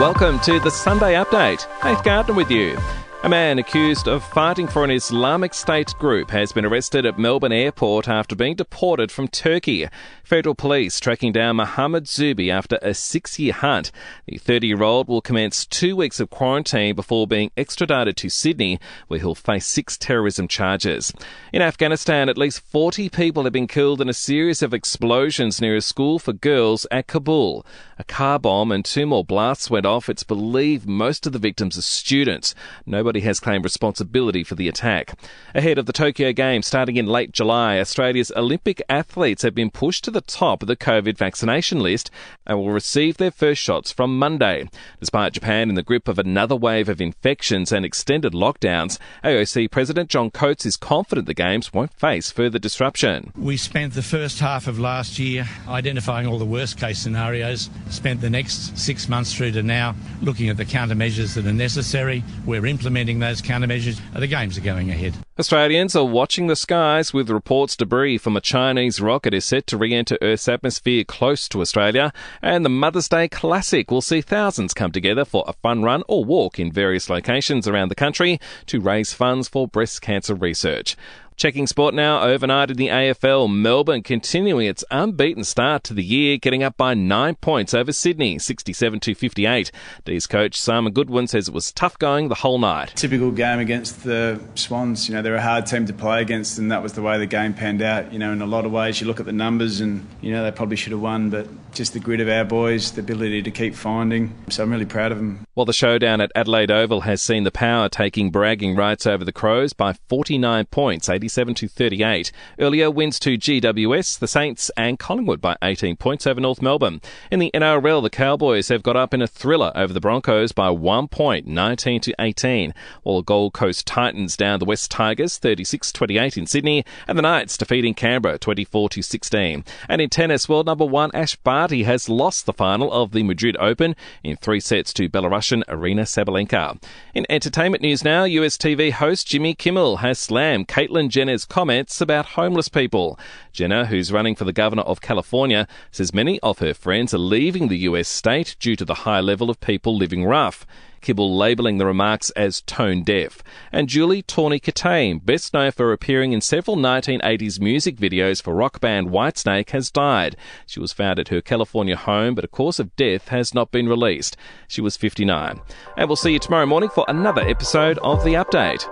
Welcome to the Sunday Update. Faith Gardner with you. A man accused of fighting for an Islamic State group has been arrested at Melbourne Airport after being deported from Turkey. Federal police tracking down Mohammed Zuhbi after a six year hunt. The 30 year old will commence two weeks of quarantine before being extradited to Sydney, where he'll face six terrorism charges. In Afghanistan, at least 40 people have been killed in a series of explosions near a school for girls at Kabul. A car bomb and two more blasts went off. It's believed most of the victims are students. Nobody has claimed responsibility for the attack. Ahead of the Tokyo Games starting in late July, Australia's Olympic athletes have been pushed to the top of the COVID vaccination list and will receive their first shots from Monday. Despite Japan in the grip of another wave of infections and extended lockdowns, AOC President John Coates is confident the Games won't face further disruption. We spent the first half of last year identifying all the worst case scenarios, spent the next six months through to now looking at the countermeasures that are necessary. We're implementing those countermeasures. The Games are going ahead. Australians are watching the skies with reports debris from a Chinese rocket is set to re enter Earth's atmosphere close to Australia. And the Mother's Day Classic will see thousands come together for a fun run or walk in various locations around the country to raise funds for breast cancer research. Checking sport now overnight in the AFL. Melbourne continuing its unbeaten start to the year, getting up by nine points over Sydney, 67 to 58. D's coach Simon Goodwin says it was tough going the whole night. Typical game against the Swans. You know, they're a hard team to play against, and that was the way the game panned out. You know, in a lot of ways, you look at the numbers, and you know they probably should have won, but just the grit of our boys, the ability to keep finding. So I'm really proud of them. While the showdown at Adelaide Oval has seen the Power taking bragging rights over the Crows by 49 points, 87 to 38. Earlier wins to GWS, the Saints, and Collingwood by 18 points over North Melbourne. In the NRL, the Cowboys have got up in a thriller over the Broncos by one point, 19 to 18, while Gold Coast Titans down the West Tigers 36-28 in Sydney, and the Knights defeating Canberra 24 16. And in tennis, world number one Ash Barty has lost the final of the Madrid Open in three sets to Belarusian Aryna Sabalenka. In entertainment news now, US TV host Jimmy Kimmel has slammed Caitlyn Jenner's comments about homeless people. Jenner, who's running for the governor of California, says many of her friends are leaving the US state due to the high level of people living rough. Kimmel labelling the remarks as tone deaf. And Julie Tawny Kitaen, best known for appearing in several 1980s music videos for rock band Whitesnake, has died. She was found at her California home, but a cause of death has not been released. She was 59. And we'll see you tomorrow morning for another episode of The Update.